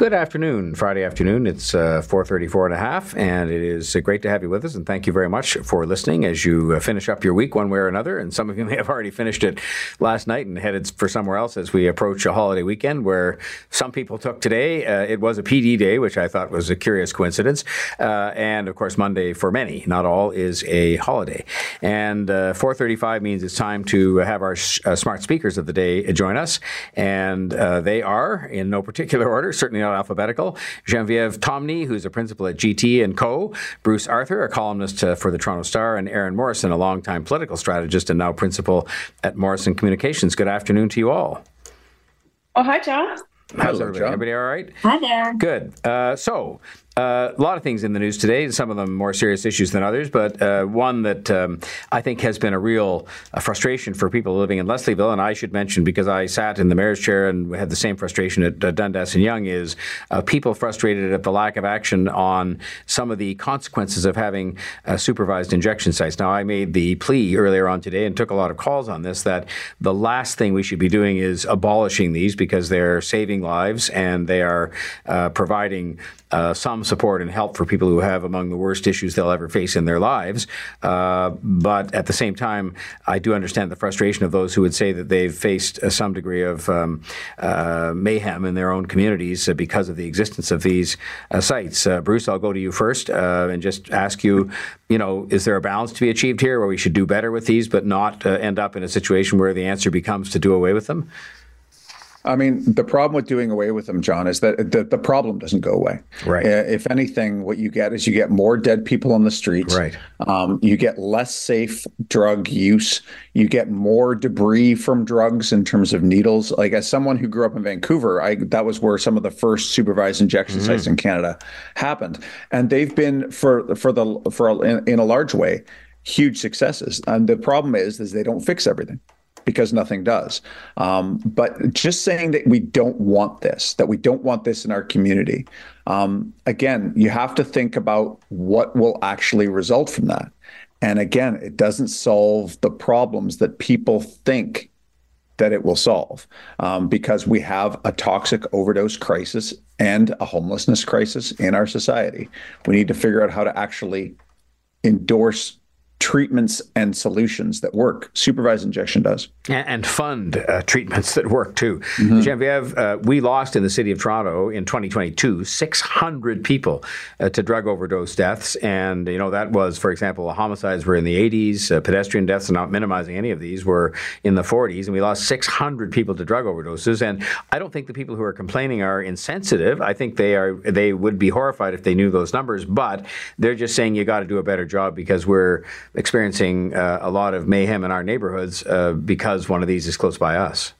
Good afternoon, Friday afternoon. It's uh, 4.34 and a half, and it is uh, great to have you with us, and thank you very much for listening as you uh, finish up your week one way or another, and some of you may have already finished it last night and headed for somewhere else as we approach a holiday weekend where some people took today. Uh, it was a PD day, which I thought was a curious coincidence, uh, and of course Monday for many, not all, is a holiday. And uh, 4.35 means it's time to have our smart speakers of the day join us, and they are, in no particular order, certainly not alphabetical. Genevieve Tomney, who's a principal at GT and Co. Bruce Arthur, a columnist uh, for the Toronto Star, and Erin Morrison, a longtime political strategist and now principal at Morrison Communications. Good afternoon to you all. Oh, hi, John. How's Hello, everybody? John. Everybody all right? Hi there. Good. Uh, so, uh, a lot of things in the news today, some of them more serious issues than others, but uh, one that um, I think has been a real uh, frustration for people living in Leslieville, and I should mention because I sat in the mayor's chair and had the same frustration at uh, Dundas and Yonge, is uh, people frustrated at the lack of action on some of the consequences of having supervised injection sites. Now, I made the plea earlier on today and took a lot of calls on this that the last thing we should be doing is abolishing these because they're saving lives and they are providing some support and help for people who have among the worst issues they'll ever face in their lives. Uh, but at the same time, I do understand the frustration of those who would say that they've faced uh, some degree of um, uh, mayhem in their own communities because of the existence of these uh, sites. Uh, Bruce, I'll go to you first and just ask you, you know, is there a balance to be achieved here where we should do better with these but not end up in a situation where the answer becomes to do away with them? I mean, the problem with doing away with them, John, is that the, the problem doesn't go away. Right. Uh, if anything, what you get is you get more dead people on the streets. Right. Um, you get less safe drug use. You get more debris from drugs in terms of needles. Like as someone who grew up in Vancouver, I that was where some of the first supervised injection mm-hmm. sites in Canada happened, and they've been for for the for in, in a large way huge successes. And the problem is, is they don't fix everything because nothing does. Um, but just saying that we don't want this, that we don't want this in our community, um, again, you have to think about what will actually result from that. And again, it doesn't solve the problems that people think that it will solve um, because we have a toxic overdose crisis and a homelessness crisis in our society. We need to figure out how to actually endorse treatments and solutions that work. Supervised injection does. And, fund uh, treatments that work too. Mm-hmm. Genevieve, uh, we lost in the city of Toronto in 2022 600 people uh, to drug overdose deaths. And, you know, that was, for example, the homicides were in the 80s, uh, pedestrian deaths, and not minimizing any of these, were in the 40s. And we lost 600 people to drug overdoses. And I don't think the people who are complaining are insensitive. I think they are. They would be horrified if they knew those numbers, but they're just saying you got to do a better job because we're experiencing uh, a lot of mayhem in our neighborhoods uh, because one of these is close by us.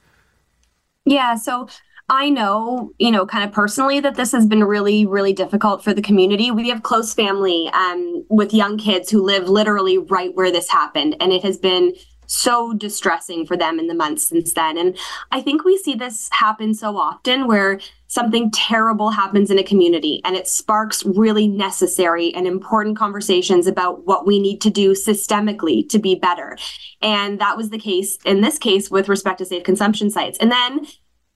Yeah. So I know, you know, kind of personally that this has been really, really difficult for the community. We have close family um, with young kids who live literally right where this happened. And it has been so distressing for them in the months since then. And I think we see this happen so often where something terrible happens in a community and it sparks really necessary and important conversations about what we need to do systemically to be better. And that was the case in this case with respect to safe consumption sites. And then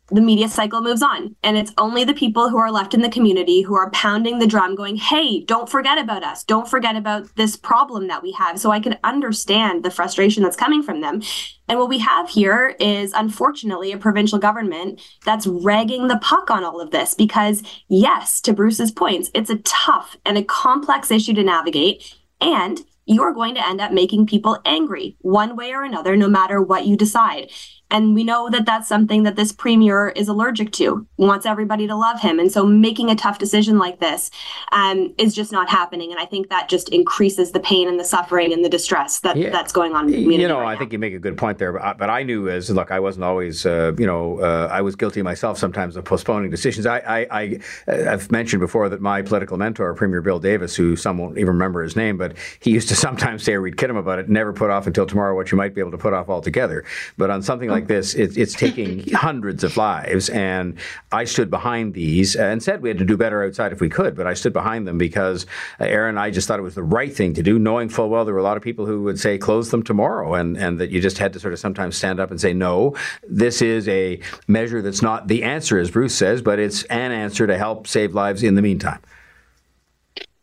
the media cycle moves on. And it's only the people who are left in the community who are pounding the drum going hey don't forget about us. Don't forget about this problem that we have. So i can understand the frustration that's coming from them. And what we have here is unfortunately a provincial government that's ragging the puck on all of this because yes to bruce's points it's a tough and a complex issue to navigate. And you are going to end up making people angry one way or another, no matter what you decide. And we know that that's something that this premier is allergic to, wants everybody to love him. And so making a tough decision like this um, is just not happening. And I think that just increases the pain and the suffering and the distress that, yeah. that's going on in the. You know, right I now. think you make a good point there. But, but I knew as, look, I wasn't always, uh, you know, uh, I was guilty myself sometimes of postponing decisions. I, I, I, have mentioned before that my political mentor, Premier Bill Davis, who some won't even remember his name, but he used to sometimes say, or we'd kid him about it, never put off until tomorrow what you might be able to put off altogether. But on something like like this, it, it's taking hundreds of lives. And I stood behind these and said we had to do better outside if we could, but I stood behind them because uh, Aaron and I just thought it was the right thing to do, knowing full well there were a lot of people who would say close them tomorrow, and, and that you just had to sort of sometimes stand up and say, no, this is a measure that's not the answer, as Bruce says, but it's an answer to help save lives in the meantime.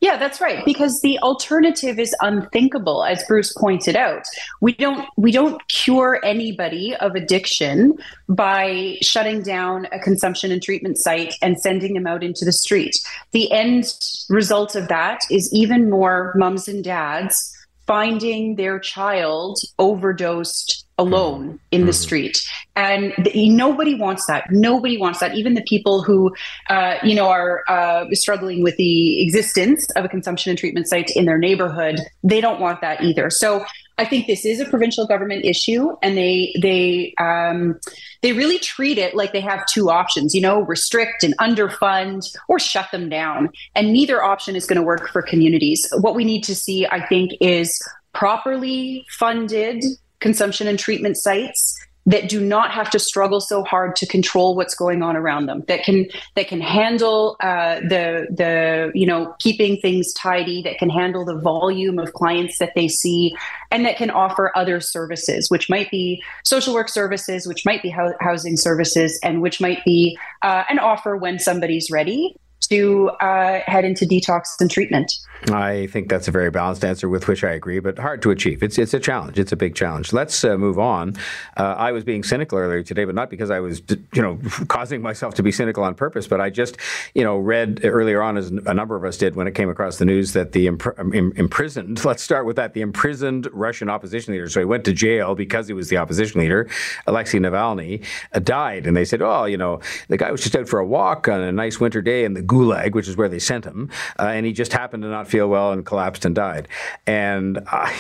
Yeah, that's right. Because the alternative is unthinkable, as Bruce pointed out. We don't we don't cure anybody of addiction by shutting down a consumption and treatment site and sending them out into the street. The end result of that is even more mums and dads finding their child overdosed alone in the mm-hmm. street. And nobody wants that. Nobody wants that. Even the people who uh, you know are uh, struggling with the existence of a consumption and treatment site in their neighborhood they don't want that either. So i think this is a provincial government issue and they they um, they really treat it like they have two options you know restrict and underfund or shut them down. And neither option is going to work for communities. What we need to see i think is properly funded consumption and treatment sites that do not have to struggle so hard to control what's going on around them that can that can handle uh, the the you know keeping things tidy that can handle the volume of clients that they see and that can offer other services which might be social work services which might be housing services and which might be uh, an offer when somebody's ready to uh, head into detox and treatment. I think that's a very balanced answer with which I agree, but hard to achieve. It's it's a challenge. It's a big challenge. Let's uh, move on. Uh, I was being cynical earlier today, but not because I was you know causing myself to be cynical on purpose. But I just you know read earlier on, as a number of us did when it came across the news that the imp- Im- imprisoned. Let's start with that. The imprisoned Russian opposition leader. So he went to jail because he was the opposition leader. Alexei Navalny uh, died, and they said, oh, you know, the guy was just out for a walk on a nice winter day in the Gulag, which is where they sent him, uh, and he just happened to not feel well and collapsed and died. And I,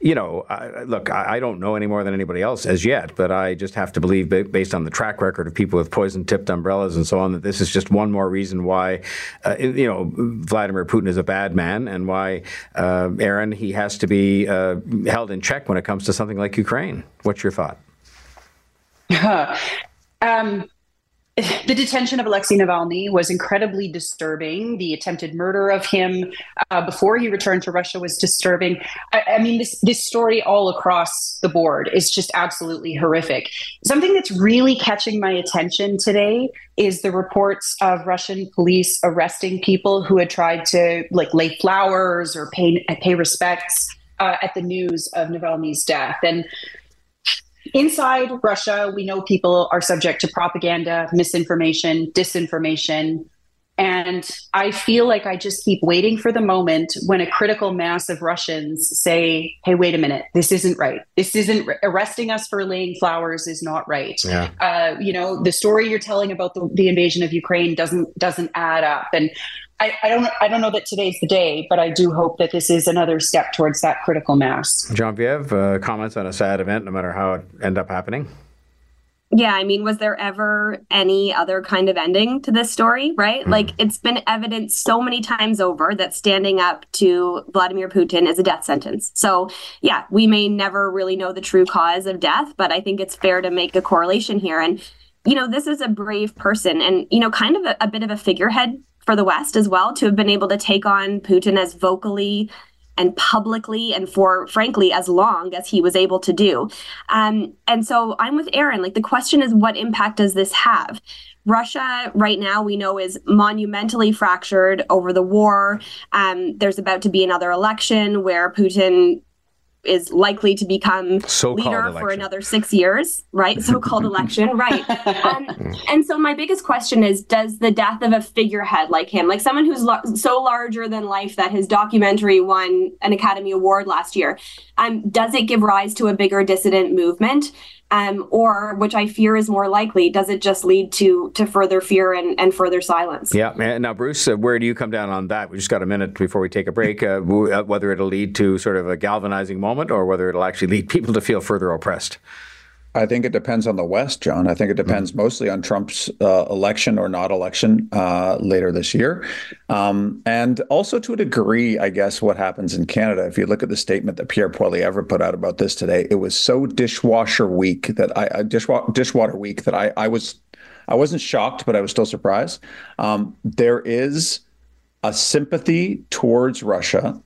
you know, I, look, I, I, don't know any more than anybody else as yet, but I just have to believe, based on the track record of people with poison-tipped umbrellas and so on, that this is just one more reason why, uh, you know, Vladimir Putin is a bad man, and why, uh, Erin, he has to be uh, held in check when it comes to something like Ukraine. What's your thought? um, the detention of Alexei Navalny was incredibly disturbing. The attempted murder of him uh, before he returned to Russia was disturbing. I, I, mean, this this story all across the board is just absolutely horrific. Something that's really catching my attention today is the reports of Russian police arresting people who had tried to like lay flowers or pay pay respects uh, at the news of Navalny's death and Inside Russia, we know people are subject to propaganda, misinformation, disinformation. And I feel like I just keep waiting for the moment when a critical mass of Russians say, hey, wait a minute, this isn't right. This isn't arresting us for laying flowers is not right. Yeah. Uh, you know, the story you're telling about the, the invasion of Ukraine doesn't doesn't add up. And I, I, don't I don't know that today's the day, but I do hope that this is another step towards that critical mass. Genevieve, uh, comments on a sad event, no matter how it end up happening. Yeah, I mean, was there ever any other kind of ending to this story, right? Mm. Like, it's been evident so many times over that standing up to Vladimir Putin is a death sentence. So, yeah, we may never really know the true cause of death, but I think it's fair to make a correlation here. And, you know, this is a brave person and, you know, kind of a, a bit of a figurehead for the West as well to have been able to take on Putin as vocally and publicly and for frankly as long as he was able to do. Um, and so I'm with Erin. Like the question is, what impact does this have? Russia right now we know is monumentally fractured over the war. Um, there's about to be another election where Putin is likely to become So-called leader election. for another six years, right? So-called election, right? Um, and so my biggest question is: Does the death of a figurehead like him, like someone who's lo- so larger than life that his documentary won an Academy Award last year, um, does it give rise to a bigger dissident movement? Um, or which I fear is more likely, does it just lead to to further fear and, and further silence? Yeah. Now, Bruce, uh, where do you come down on that? We just got a minute before we take a break. Uh, uh, whether it'll lead to sort of a galvanizing moment, or whether it'll actually lead people to feel further oppressed. I think it depends on the West, John. I think it depends mm-hmm. mostly on Trump's uh, election or not election uh, later this year. Um, and also to a degree, I guess, what happens in Canada. If you look at the statement that Pierre Poilievre put out about this today, it was so dishwasher weak that I, uh, dishwa- dishwater weak that I, I was, I wasn't shocked, but I was still surprised. Um, there is a sympathy towards Russia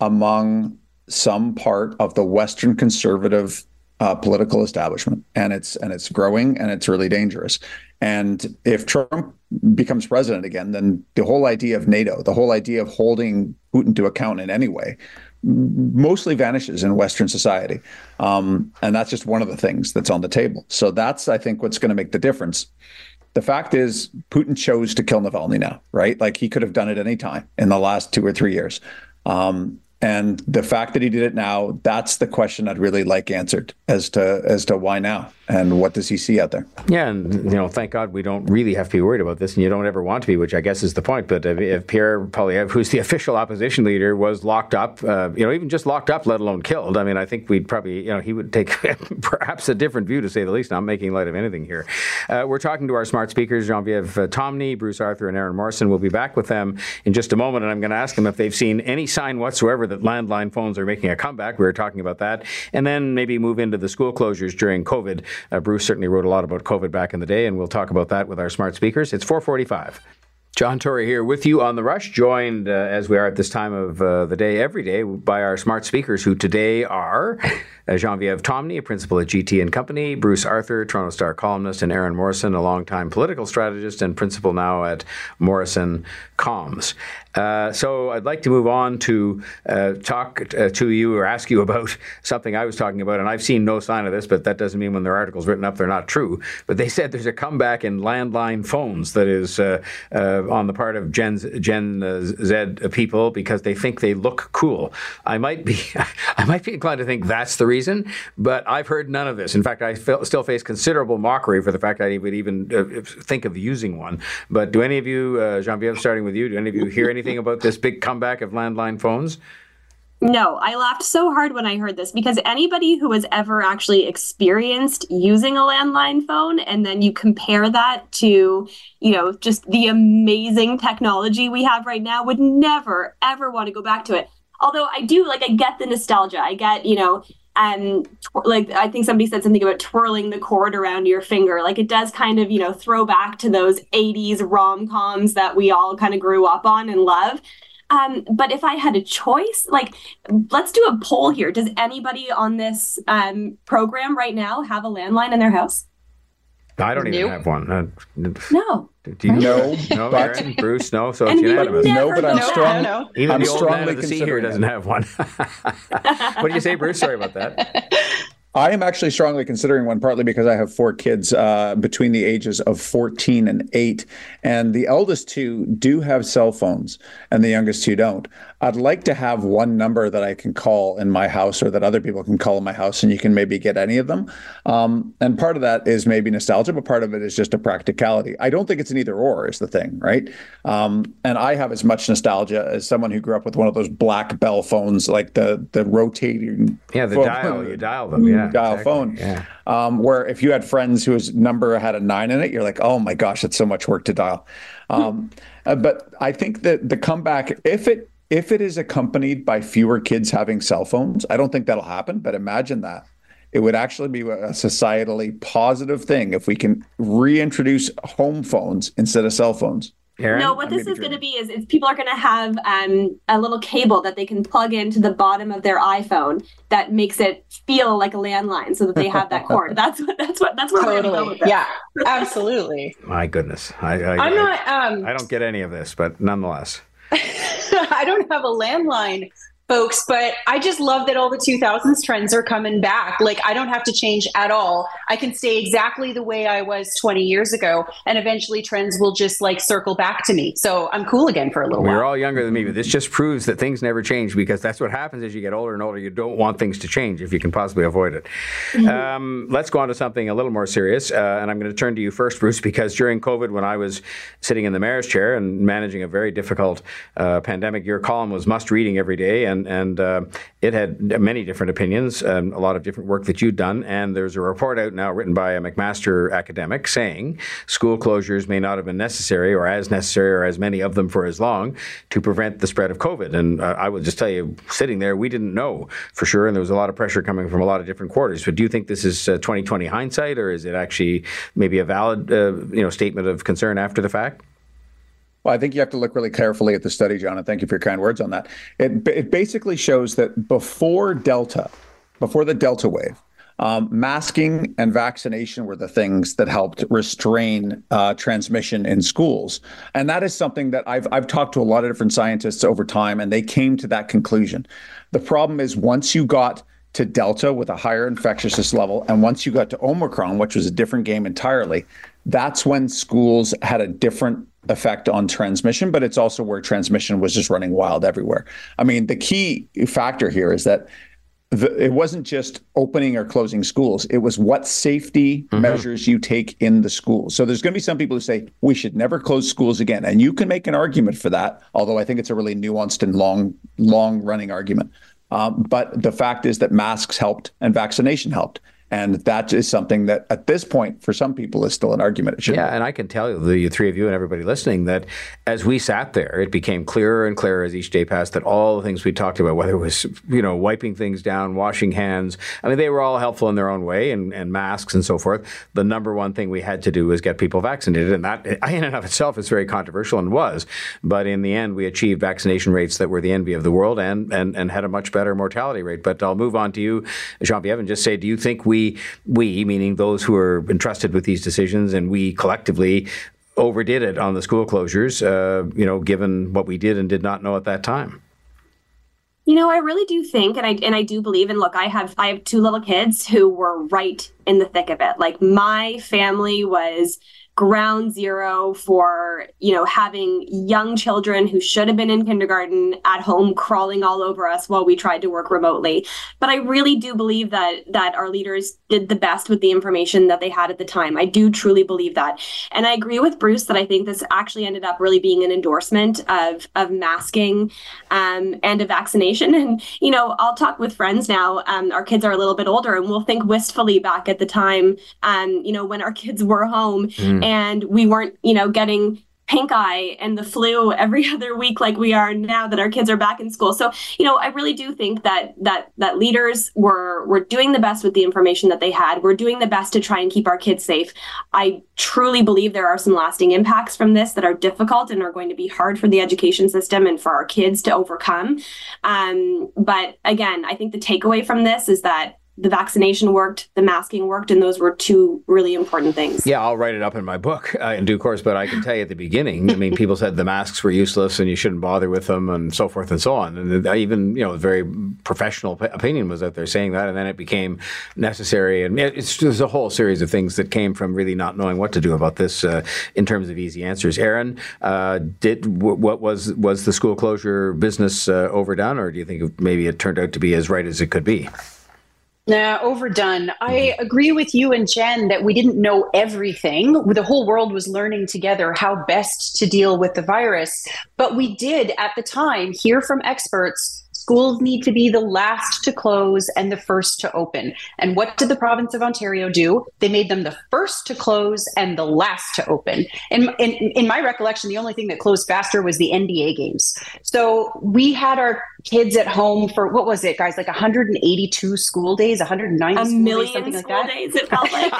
among some part of the Western conservative uh, political establishment, and it's and it's growing and it's really dangerous. And if Trump becomes president again, then the whole idea of NATO, the whole idea of holding Putin to account in any way, mostly vanishes in Western society. Um, and that's just one of the things that's on the table. So that's, I think, what's going to make the difference. The fact is, Putin chose to kill Navalny now, right? Like he could have done it any time in the last two or three years. Um, and the fact that he did it now, that's the question I'd really like answered as to as to why now and what does he see out there? Yeah, and you know, thank God we don't really have to be worried about this, and you don't ever want to be, which I guess is the point. But if, Pierre Poilievre, who's the official opposition leader, was locked up, uh, you know, even just locked up, let alone killed, I mean, I think we'd probably, you know, he would take perhaps a different view to say the least. I'm making light of anything here. Uh, we're talking to our smart speakers, Genevieve uh, Tomney, Bruce Arthur, and Erin Morrison. We'll be back with them in just a moment, and I'm going to ask them if they've seen any sign whatsoever that landline phones are making a comeback. We were talking about that, and then maybe move into the school closures during COVID. Uh, Bruce certainly wrote a lot about COVID back in the day, and we'll talk about that with our smart speakers. It's 445. John Tory here with you on the rush, joined uh, as we are at this time of uh, the day every day by our smart speakers, who today are uh, Genevieve Tomney, a principal at GT and Company, Bruce Arthur, Toronto Star columnist, and Erin Morrison, a longtime political strategist and principal now at Morrison Comms. Uh, so I'd like to move on to uh, talk uh, to you or ask you about something I was talking about, and I've seen no sign of this, but that doesn't mean when their articles written up they're not true. But they said there's a comeback in landline phones that is uh, uh, on the part of Gen Gen uh, Z people because they think they look cool. I might be I might be inclined to think that's the reason, but I've heard none of this. In fact, I still face considerable mockery for the fact I would even think of using one. But do any of you, Genevieve, starting with you, do any of you hear anything about this big comeback of landline phones? No, I laughed so hard when I heard this because anybody who has ever actually experienced using a landline phone and then you compare that to, you know, just the amazing technology we have right now would never ever want to go back to it. Although I do like I get the nostalgia. I get, you know, and tw- like I think somebody said something about twirling the cord around your finger. Like it does kind of, you know, throw back to those 80s rom-coms that we all kind of grew up on and love. Um, but if I had a choice, like let's do a poll here. Does anybody on this um, program right now have a landline in their house? I don't even have one. Uh, no. Do you know? No, but, Erin, Bruce, no. So it's unanimous. No, but I'm strong. No, no. Even I'm the old man of the sea here doesn't have one. what do you say, Bruce? Sorry about that. I am actually strongly considering one, partly because I have four kids uh, between the ages of 14 and 8. And the eldest two do have cell phones, and the youngest two don't. I'd like to have one number that I can call in my house or that other people can call in my house, and you can maybe get any of them. Um, and part of that is maybe nostalgia, but part of it is just a practicality. I don't think it's an either or, is the thing, right? Um, and I have as much nostalgia as someone who grew up with one of those black bell phones, like the the rotating. Yeah, the phone, dial. You dial them. Yeah, dial exactly. phone. Yeah. Um, where if you had friends whose number had a nine in it, you're like, oh my gosh, it's so much work to dial. Um, uh, but I think that the comeback, if it if it is accompanied by fewer kids having cell phones, I don't think that'll happen, but imagine that. It would actually be a societally positive thing if we can reintroduce home phones instead of cell phones. Erin? No, what this is going to be is, is people are going to have um, a little cable that they can plug into the bottom of their iPhone that makes it feel like a landline, so that they have that cord. That's what that's what that's where totally. we're going with Yeah, absolutely. My goodness, I, I, I'm not. Um, I don't get any of this, but nonetheless. I don't have a landline, folks, but I just love that all the 2000s trends are coming back. Like, I don't have to change at all. I can stay exactly the way I was 20 years ago, and eventually trends will just like circle back to me. So I'm cool again for a little We're while. We're all younger than me, but this just proves that things never change because that's what happens as you get older and older. You don't want things to change if you can possibly avoid it. Mm-hmm. Um, let's go on to something a little more serious, uh, and I'm going to turn to you first, Bruce, because during COVID, when I was sitting in the mayor's chair and managing a very difficult uh, pandemic, your column was must reading every day, and and and uh, it had many different opinions, um, a lot of different work that you'd done. And there's a report out now written by a McMaster academic saying school closures may not have been necessary or as necessary or as many of them for as long to prevent the spread of COVID. And uh, I will just tell you, sitting there, we didn't know for sure, and there was a lot of pressure coming from a lot of different quarters. But do you think this is 2020 uh, hindsight, or is it actually maybe a valid, uh, you know, statement of concern after the fact? Well, I think you have to look really carefully at the study, John, and thank you for your kind words on that. It, it basically shows that before Delta, before the Delta wave, um, masking and vaccination were the things that helped restrain uh, transmission in schools, and that is something that I've I've talked to a lot of different scientists over time, and they came to that conclusion. The problem is once you got to Delta with a higher infectiousness level, and once you got to Omicron, which was a different game entirely, that's when schools had a different effect on transmission, but it's also where transmission was just running wild everywhere. I mean, the key factor here is that the, it wasn't just opening or closing schools. It was what safety mm-hmm. measures you take in the schools. So there's going to be some people who say we should never close schools again, and you can make an argument for that. Although I think it's a really nuanced and long, long running argument. Um, but the fact is that masks helped and vaccination helped. And that is something that at this point, for some people, is still an argument. yeah, and I can tell you, the three of you and everybody listening, that as we sat there, it became clearer and clearer as each day passed that all the things we talked about, whether it was, you know, wiping things down, washing hands, I mean, they were all helpful in their own way and, and masks and so forth. The number one thing we had to do was get people vaccinated. And that, in and of itself, is very controversial and was. But in the end, we achieved vaccination rates that were the envy of the world and, and, and had a much better mortality rate. But I'll move on to you, Jean Pierre, and just say, do you think we we, meaning those who are entrusted with these decisions, and we collectively overdid it on the school closures, uh, you know, given what we did and did not know at that time. You know, I really do think, and I and I do believe, and look, I have I have two little kids who were right in the thick of it. Like my family was ground zero for you know having young children who should have been in kindergarten at home crawling all over us while we tried to work remotely. But i really do believe that that our leaders did the best with the information that they had at the time. I do truly believe that. And i agree with bruce that i think this actually ended up really being an endorsement of of masking um, and a vaccination. And you know i'll talk with friends now. Um, our kids are a little bit older and we'll think wistfully back at the time um, you know when our kids were home. Mm and we weren't, you know, getting pink eye and the flu every other week like we are now that our kids are back in school. So, you know, I really do think that that that leaders were were doing the best with the information that they had. We're doing the best to try and keep our kids safe. I truly believe there are some lasting impacts from this that are difficult and are going to be hard for the education system and for our kids to overcome. Um, but again, I think the takeaway from this is that the vaccination worked, the masking worked, and those were two really important things. Yeah, I'll write it up in my book uh, in due course, but I can tell you at the beginning, I mean, people said the masks were useless and you shouldn't bother with them and so forth and so on. And even, you know, a very professional opinion was out there saying that, and then it became necessary. And it's there's a whole series of things that came from really not knowing what to do about this uh, in terms of easy answers. Erin, uh, did what was was the school closure business uh, overdone, or do you think maybe it turned out to be as right as it could be? Nah, overdone. I agree with you and Jen that we didn't know everything. The whole world was learning together how best to deal with the virus. But we did at the time hear from experts schools need to be the last to close and the first to open. And what did the province of Ontario do? They made them the first to close and the last to open. And in, in my recollection, the only thing that closed faster was the NBA games. So we had our kids at home for what was it, guys? Like 182 school days, 190 a school million days, something school like that. days. It felt like.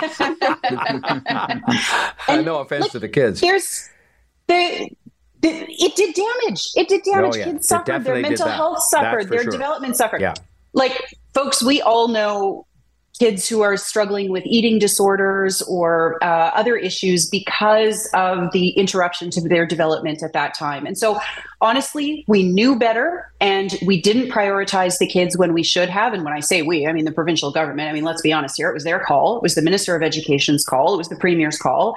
Uh, no offense like, to the kids. There's the it did damage. It did damage. Oh, yeah. Kids suffered. Their mental health suffered. Their sure. development suffered. Yeah. Like, folks, we all know kids who are struggling with eating disorders or uh, other issues because of the interruption to their development at that time. And so, honestly, we knew better and we didn't prioritize the kids when we should have. And when I say we, I mean the provincial government. I mean, let's be honest here. It was their call. It was the Minister of Education's call. It was the Premier's call.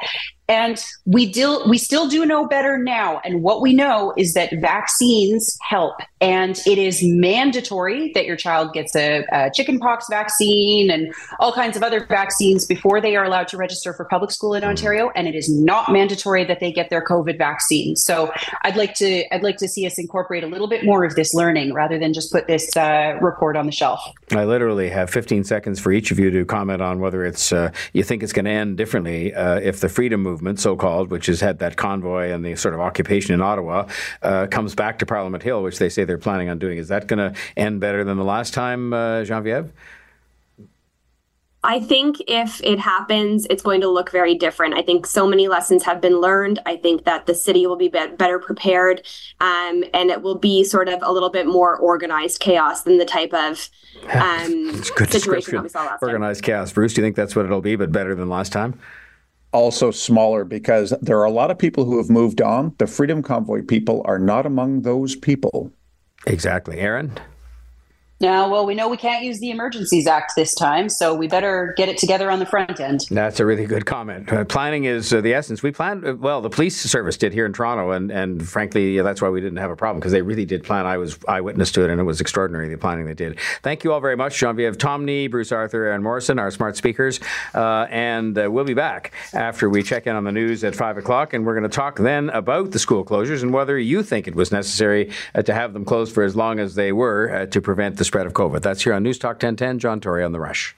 And we still we still do know better now. And what we know is that vaccines help, and it is mandatory that your child gets a, a chickenpox vaccine and all kinds of other vaccines before they are allowed to register for public school in Ontario. And it is not mandatory that they get their COVID vaccine. So I'd like to I'd like to see us incorporate a little bit more of this learning rather than just put this uh, report on the shelf. I literally have 15 seconds for each of you to comment on whether it's uh, you think it's going to end differently uh, if the freedom movement, so called, which has had that convoy and the sort of occupation in Ottawa, uh, comes back to Parliament Hill, which they say they're planning on doing. Is that going to end better than the last time, uh, Genevieve? I think if it happens, it's going to look very different. I think so many lessons have been learned. I think that the city will be, be- better prepared, um, and it will be sort of a little bit more organized chaos than the type of um, good situation that we saw last time. Organized chaos. Bruce, do you think that's what it'll be, but better than last time? Also smaller because there are a lot of people who have moved on. The Freedom Convoy people are not among those people. Exactly. Erin? Yeah, well, we know we can't use the Emergencies Act this time, so we better get it together on the front end. That's a really good comment. Uh, planning is uh, the essence. We planned, uh, well, the police service did here in Toronto, and, and frankly, yeah, that's why we didn't have a problem because they really did plan. I was eyewitness to it, and it was extraordinary the planning they did. Thank you all very much, Genevieve Tomney, Bruce Arthur, Erin Morrison, our smart speakers. Uh, and uh, we'll be back after we check in on the news at 5 o'clock, and we're going to talk then about the school closures and whether you think it was necessary uh, to have them closed for as long as they were to prevent the spread of COVID. That's here on News Talk 1010. John Tory on The Rush.